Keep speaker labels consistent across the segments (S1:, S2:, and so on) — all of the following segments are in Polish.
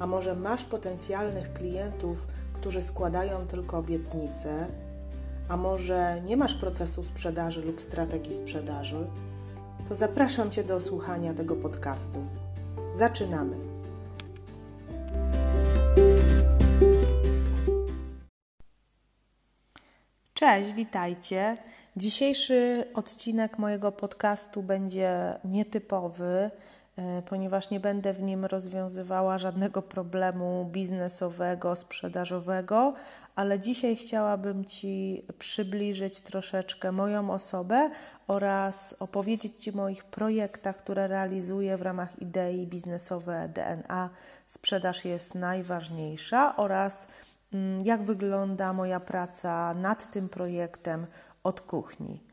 S1: a może masz potencjalnych klientów, którzy składają tylko obietnice, a może nie masz procesu sprzedaży lub strategii sprzedaży, to zapraszam Cię do słuchania tego podcastu. Zaczynamy! Cześć, witajcie. Dzisiejszy odcinek mojego podcastu będzie nietypowy, ponieważ nie będę w nim rozwiązywała żadnego problemu biznesowego, sprzedażowego, ale dzisiaj chciałabym Ci przybliżyć troszeczkę moją osobę oraz opowiedzieć Ci o moich projektach, które realizuję w ramach idei biznesowe DNA. Sprzedaż jest najważniejsza oraz Mm, jak wygląda moja praca nad tym projektem od kuchni.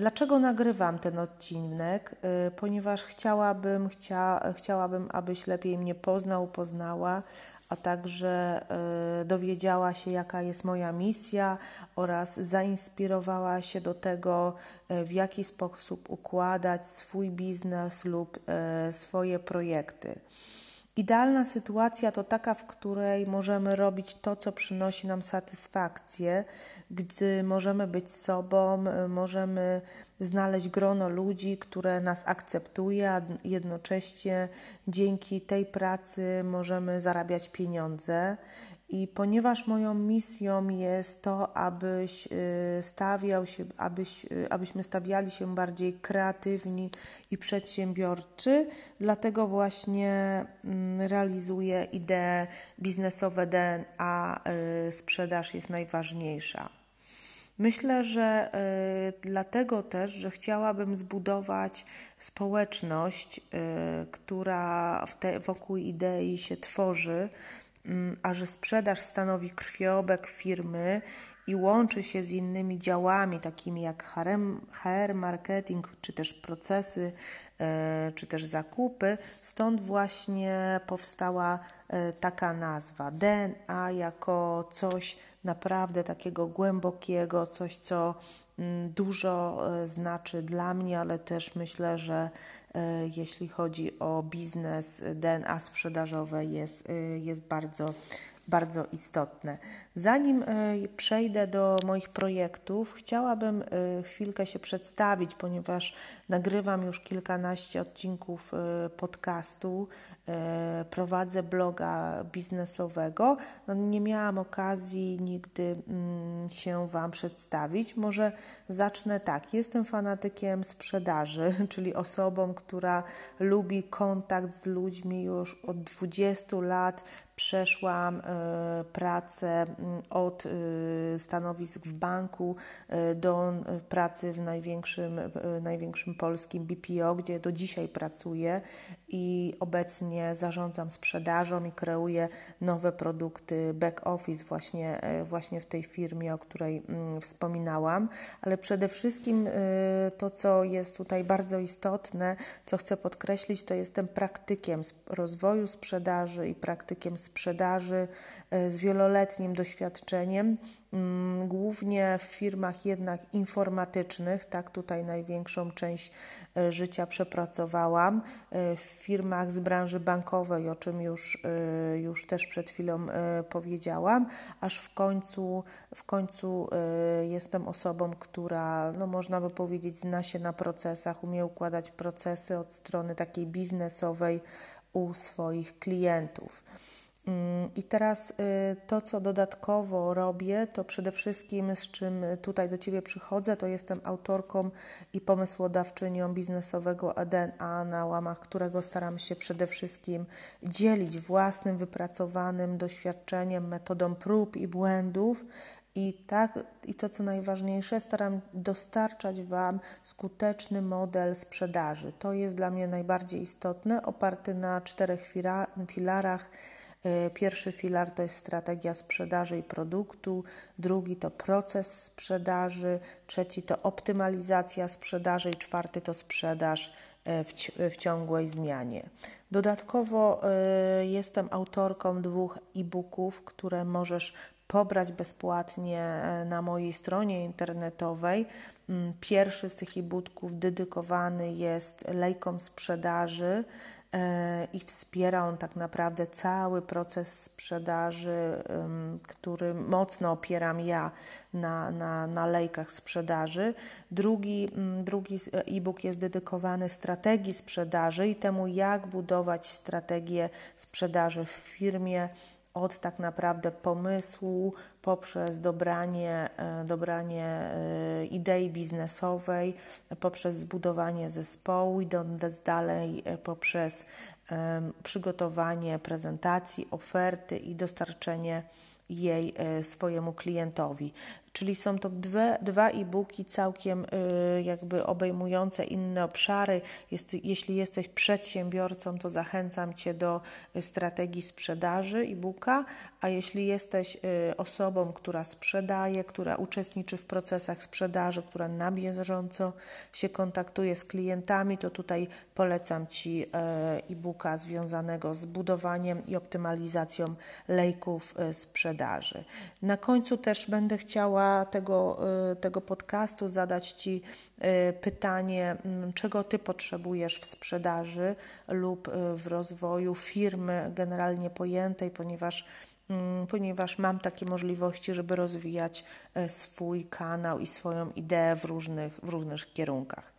S1: Dlaczego nagrywam ten odcinek? Y, ponieważ chciałabym, chcia, chciałabym, abyś lepiej mnie poznał, poznała, a także y, dowiedziała się, jaka jest moja misja oraz zainspirowała się do tego, y, w jaki sposób układać swój biznes lub swoje projekty. Idealna sytuacja to taka, w której możemy robić to, co przynosi nam satysfakcję, gdy możemy być sobą, możemy znaleźć grono ludzi, które nas akceptuje, a jednocześnie dzięki tej pracy możemy zarabiać pieniądze. I ponieważ moją misją jest to, abyś y, stawiał się, abyś, y, abyśmy stawiali się bardziej kreatywni i przedsiębiorczy, dlatego właśnie mm, realizuję ideę biznesowe DNA, y, sprzedaż jest najważniejsza. Myślę, że dlatego też, że chciałabym zbudować społeczność, która wokół idei się tworzy, a że sprzedaż stanowi krwiobek firmy i łączy się z innymi działami, takimi jak HR, marketing, czy też procesy, e, czy też zakupy, stąd właśnie powstała e, taka nazwa. DNA jako coś naprawdę takiego głębokiego, coś, co mm, dużo e, znaczy dla mnie, ale też myślę, że jeśli chodzi o biznes, DNA sprzedażowe jest, e, jest bardzo, bardzo istotne. Zanim e, przejdę do moich projektów, chciałabym chwilkę się przedstawić, ponieważ nagrywam już kilkanaście odcinków podcastu E, prowadzę bloga biznesowego, no nie miałam okazji nigdy mm, się Wam przedstawić. Może zacznę tak. Jestem fanatykiem sprzedaży, czyli osobą, która lubi kontakt z ludźmi już od 20 lat, przeszłam e, pracę mm, od e, stanowisk w banku e, do pracy w największym, największym polskim BPO, gdzie do dzisiaj pracuję i obecnie zarządzam sprzedażą i kreuję nowe produkty back office właśnie, właśnie w tej firmie, o której mm, wspominałam, ale przede wszystkim to, co jest tutaj bardzo istotne, co chcę podkreślić, to jestem praktykiem rozwoju sprzedaży i praktykiem sprzedaży e, z wieloletnim doświadczeniem, głównie w firmach jednak informatycznych, tak tutaj największą część e, życia przepracowałam, e, w firmach z branży bankowej, o czym już, już też przed chwilą powiedziałam, aż w końcu, w końcu jestem osobą, która, no można by powiedzieć, zna się na procesach, umie układać procesy od strony takiej biznesowej u swoich klientów. Mm, I teraz y, to, co dodatkowo robię, to przede wszystkim z czym tutaj do Ciebie przychodzę, to jestem autorką i pomysłodawczynią biznesowego ADNA, na łamach którego staram się przede wszystkim dzielić własnym, wypracowanym doświadczeniem, metodą prób i błędów. I, tak, I to, co najważniejsze, staram dostarczać Wam skuteczny model sprzedaży. To jest dla mnie najbardziej istotne, oparty na czterech filarach Pierwszy filar to jest strategia sprzedaży i produktu, drugi to proces sprzedaży, trzeci to optymalizacja sprzedaży i czwarty to sprzedaż w, w ciągłej zmianie. Dodatkowo jestem autorką dwóch e-booków, które możesz pobrać bezpłatnie e, na mojej stronie internetowej. Mm, pierwszy z tych e-booków dedykowany jest lejkom sprzedaży e, i wspiera on tak naprawdę cały proces sprzedaży, który mocno opieram ja na, na, na lejkach sprzedaży. Drugi, mm, drugi e-book jest dedykowany strategii sprzedaży i temu, jak budować strategię sprzedaży w firmie od tak naprawdę pomysłu poprzez dobranie, e, dobranie e, idei biznesowej, poprzez zbudowanie zespołu, idąc dalej e, poprzez przygotowanie prezentacji, oferty i dostarczenie jej swojemu klientowi. Czyli są to dwie, dwa e-booki całkiem y, jakby obejmujące inne obszary. Jest, jeśli jesteś przedsiębiorcą, to zachęcam Cię do y, strategii sprzedaży e-booka, a jeśli jesteś y, osobą, która sprzedaje, która uczestniczy w procesach sprzedaży, która na bieżąco się kontaktuje z klientami, to tutaj polecam Ci e-booka związanego z budowaniem i optymalizacją lejków sprzedaży. Na końcu też będę chciała tego, y, tego podcastu zadać Ci y, pytanie, mm, czego Ty potrzebujesz w sprzedaży lub y, w rozwoju firmy generalnie pojętej, ponieważ mm, ponieważ mam takie możliwości, żeby rozwijać swój kanał i swoją ideę w różnych, w różnych kierunkach.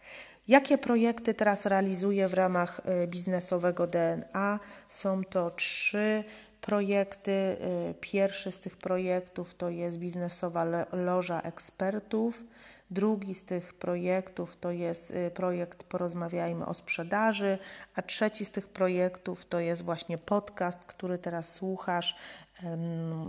S1: Jakie projekty teraz realizuję w ramach biznesowego DNA? Są to trzy projekty. Y, pierwszy z tych projektów to jest biznesowa loża ekspertów. Drugi z tych projektów to jest y, projekt Porozmawiajmy o sprzedaży, a trzeci z tych projektów to jest właśnie podcast, który teraz słuchasz,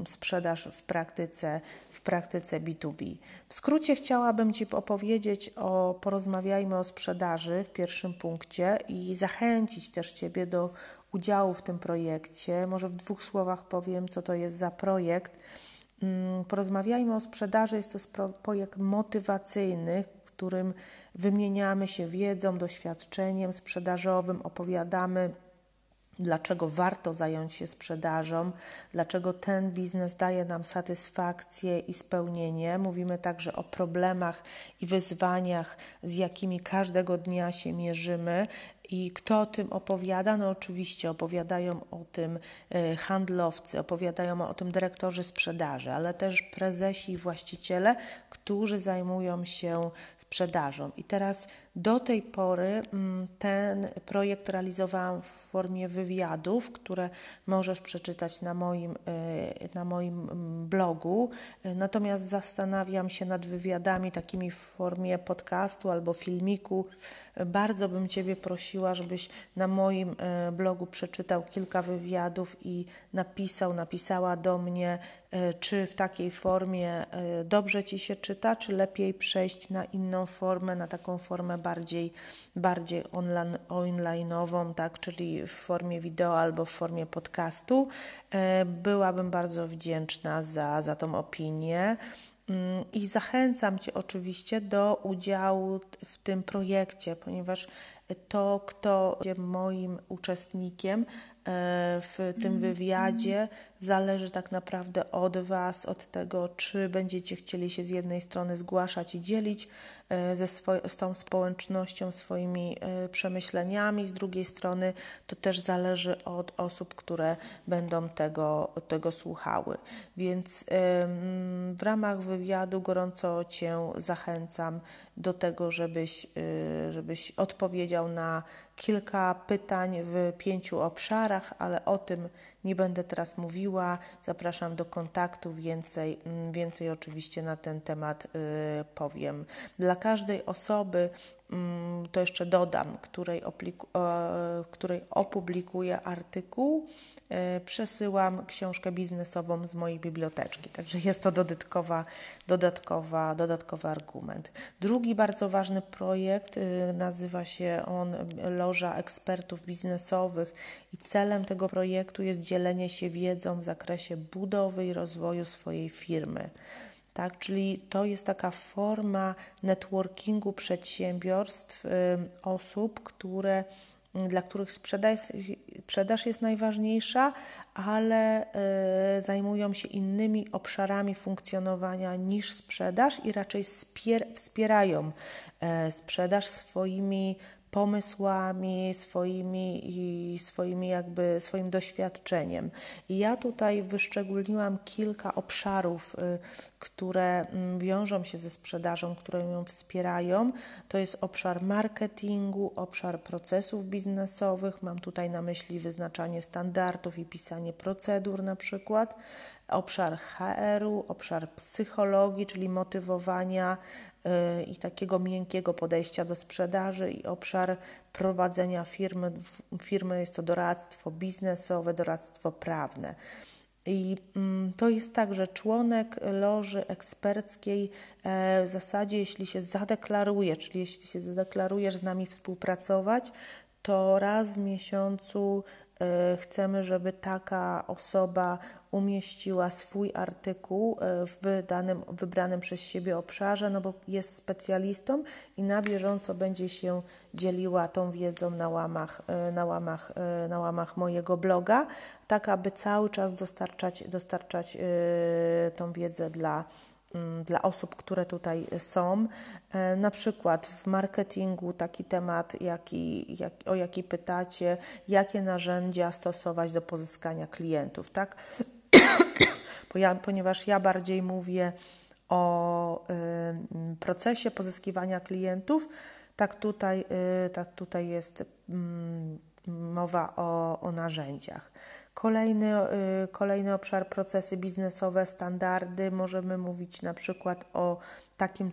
S1: sprzedaż w praktyce, w praktyce B2B. W skrócie chciałabym Ci opowiedzieć o Porozmawiajmy o sprzedaży w pierwszym punkcie i zachęcić też Ciebie do udziału w tym projekcie. Może w dwóch słowach powiem, co to jest za projekt. Mm, porozmawiajmy o sprzedaży. Jest to projekt motywacyjny, w którym wymieniamy się wiedzą, doświadczeniem sprzedażowym, opowiadamy dlaczego warto zająć się sprzedażą, dlaczego ten biznes daje nam satysfakcję i spełnienie. Mówimy także o problemach i wyzwaniach, z jakimi każdego dnia się mierzymy i kto o tym opowiada? No oczywiście opowiadają o tym e, handlowcy, opowiadają o tym dyrektorzy sprzedaży, ale też prezesi i właściciele, którzy zajmują się sprzedażą. I teraz do tej pory mm, ten projekt realizowałam w formie wywiadów, które możesz przeczytać na moim, e, na moim mm, blogu. E, natomiast zastanawiam się nad wywiadami takimi w formie podcastu albo filmiku. Bardzo bym Ciebie prosiła, żebyś na moim e, blogu przeczytał kilka wywiadów i napisał, napisała do mnie, czy w takiej formie dobrze Ci się czyta, czy lepiej przejść na inną formę, na taką formę bardziej, bardziej online, online'ową, tak, czyli w formie wideo albo w formie podcastu. E, byłabym bardzo wdzięczna za, za tą opinię. Mm, I zachęcam Cię oczywiście do udziału w tym projekcie, ponieważ to, kto jest moim uczestnikiem w tym wywiadzie, zależy tak naprawdę od Was, od tego, czy będziecie chcieli się z jednej strony zgłaszać i dzielić e, ze z tą społecznością swoimi e, przemyśleniami, z drugiej strony to też zależy od osób, które będą tego, tego słuchały. Więc w ramach wywiadu gorąco Cię zachęcam do tego, żebyś, żebyś odpowiedział na kilka pytań w pięciu obszarach, ale o tym nie będę teraz mówiła. Zapraszam do kontaktu, więcej, mm, więcej oczywiście na ten temat y, powiem. Dla każdej osoby mm, to jeszcze dodam, której, której opublikuję artykuł, przesyłam książkę biznesową z mojej biblioteczki. Także jest to dodatkowa, dodatkowa, dodatkowy argument. Drugi bardzo ważny projekt nazywa się on Loża Ekspertów Biznesowych i celem tego projektu jest dzielenie się wiedzą w zakresie budowy i rozwoju swojej firmy. Tak, czyli to jest taka forma networkingu przedsiębiorstw, y, osób, które, y, dla których sprzedaż, sprzedaż jest najważniejsza, ale y, zajmują się innymi obszarami funkcjonowania niż sprzedaż i raczej wspierają sprzedaż swoimi pomysłami, swoimi i swoimi jakby swoim doświadczeniem. I ja tutaj wyszczególniłam kilka obszarów, y, które mm, wiążą się ze sprzedażą, które ją wspierają. To jest obszar marketingu, obszar procesów biznesowych. Mam tutaj na myśli wyznaczanie standardów i pisanie procedur na przykład obszar HR-u, obszar psychologii, czyli motywowania i takiego miękkiego podejścia do sprzedaży i obszar prowadzenia firmy. Firmy jest to doradztwo biznesowe, doradztwo prawne. I mm, to jest tak, że członek loży eksperckiej e, w zasadzie, jeśli się zadeklaruje, czyli jeśli się zadeklarujesz z nami współpracować, to raz w miesiącu chcemy, żeby taka osoba umieściła swój artykuł e, w danym, wybranym przez siebie obszarze, no bo jest specjalistą i na bieżąco będzie się dzieliła tą wiedzą na łamach, e, na łamach, na łamach mojego bloga, tak aby cały czas dostarczać, dostarczać tą wiedzę dla dla osób, które tutaj są. E, na przykład w marketingu taki temat, jaki, jak, o jaki pytacie, jakie narzędzia stosować do pozyskania klientów, tak? Ponieważ ja bardziej mówię o y, procesie pozyskiwania klientów, tak tutaj, y, tak tutaj jest y, mowa o, o narzędziach. Kolejny, y, kolejny obszar procesy biznesowe, standardy. Możemy mówić na przykład o takim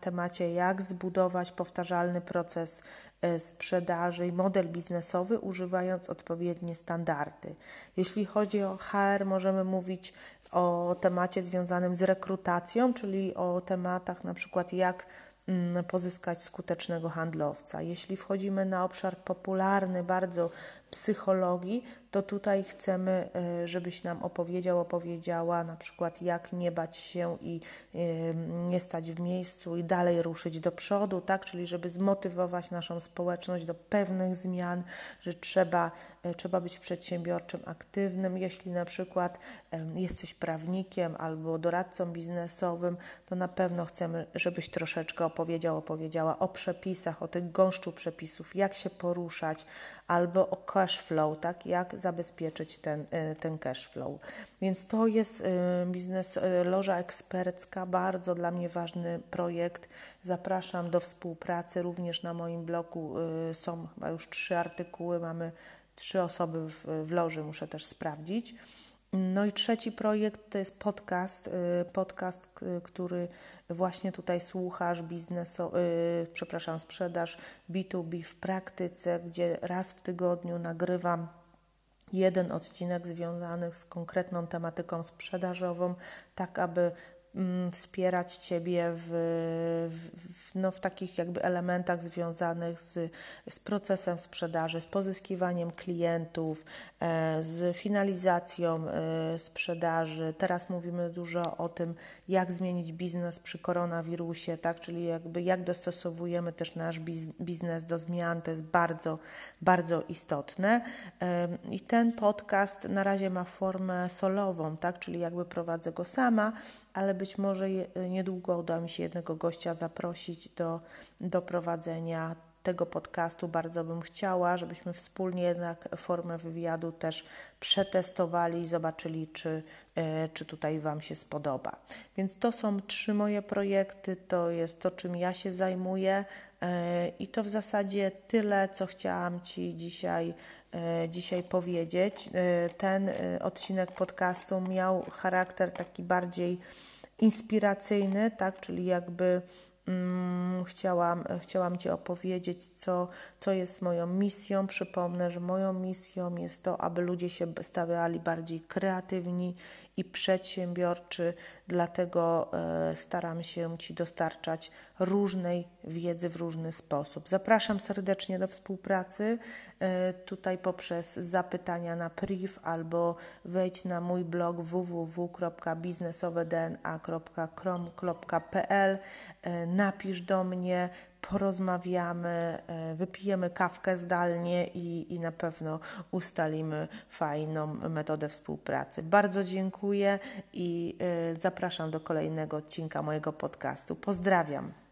S1: temacie, jak zbudować powtarzalny proces y, sprzedaży i model biznesowy, używając odpowiednie standardy. Jeśli chodzi o HR, możemy mówić o temacie związanym z rekrutacją, czyli o tematach na przykład jak pozyskać skutecznego handlowca. Jeśli wchodzimy na obszar popularny, bardzo psychologii, to tutaj chcemy, e, żebyś nam opowiedział, opowiedziała na przykład jak nie bać się i nie stać w miejscu i dalej ruszyć do przodu, tak? Czyli żeby zmotywować naszą społeczność do pewnych zmian, że trzeba, e, trzeba być przedsiębiorczym, aktywnym. Jeśli na przykład jesteś prawnikiem albo doradcą biznesowym, to na pewno chcemy, żebyś troszeczkę opowiedział, opowiedziała o przepisach, o tych gąszczu przepisów, jak się poruszać, albo o cash flow, tak? Jak zabezpieczyć ten, y, ten cash flow. Więc to jest y, biznes y, Loża Ekspercka, bardzo dla mnie ważny projekt. Zapraszam do współpracy. Również na moim blogu są chyba już trzy artykuły, mamy trzy osoby w, w loży, muszę też sprawdzić. No i trzeci projekt to jest podcast, podcast, który właśnie tutaj słuchasz biznesu, przepraszam, sprzedaż B2B w praktyce, gdzie raz w tygodniu nagrywam jeden odcinek związany z konkretną tematyką sprzedażową, tak aby wspierać Ciebie w, w, no, w takich jakby elementach związanych z, z procesem sprzedaży, z pozyskiwaniem klientów, e, z finalizacją e, sprzedaży. Teraz mówimy dużo o tym, jak zmienić biznes przy koronawirusie, tak? czyli jakby jak dostosowujemy też nasz biznes do zmian, to jest bardzo, bardzo istotne. I ten podcast na razie ma formę solową, tak? czyli jakby prowadzę go sama, ale być może niedługo uda mi się jednego gościa zaprosić do, do prowadzenia tego podcastu. Bardzo bym chciała, żebyśmy wspólnie jednak formę wywiadu też przetestowali i zobaczyli, czy, e, czy tutaj Wam się spodoba. Więc to są trzy moje projekty, to jest to, czym ja się zajmuję e, i to w zasadzie tyle, co chciałam Ci dzisiaj dzisiaj powiedzieć. E, ten e, odcinek podcastu miał charakter taki bardziej inspiracyjny, tak, czyli jakby mm, chciałam, chciałam Ci opowiedzieć, co, co jest moją misją. Przypomnę, że moją misją jest to, aby ludzie się stawiali bardziej kreatywni i przedsiębiorczy, dlatego e, staram się Ci dostarczać różnej wiedzy w różny sposób. Zapraszam serdecznie do współpracy e, tutaj poprzez zapytania na priv albo wejdź na mój blog www.biznesowedna.com.pl e, napisz do mnie, porozmawiamy, e, wypijemy kawkę zdalnie i, i na pewno ustalimy fajną metodę współpracy. Bardzo dziękuję i e, zapraszam do kolejnego odcinka mojego podcastu. Pozdrawiam.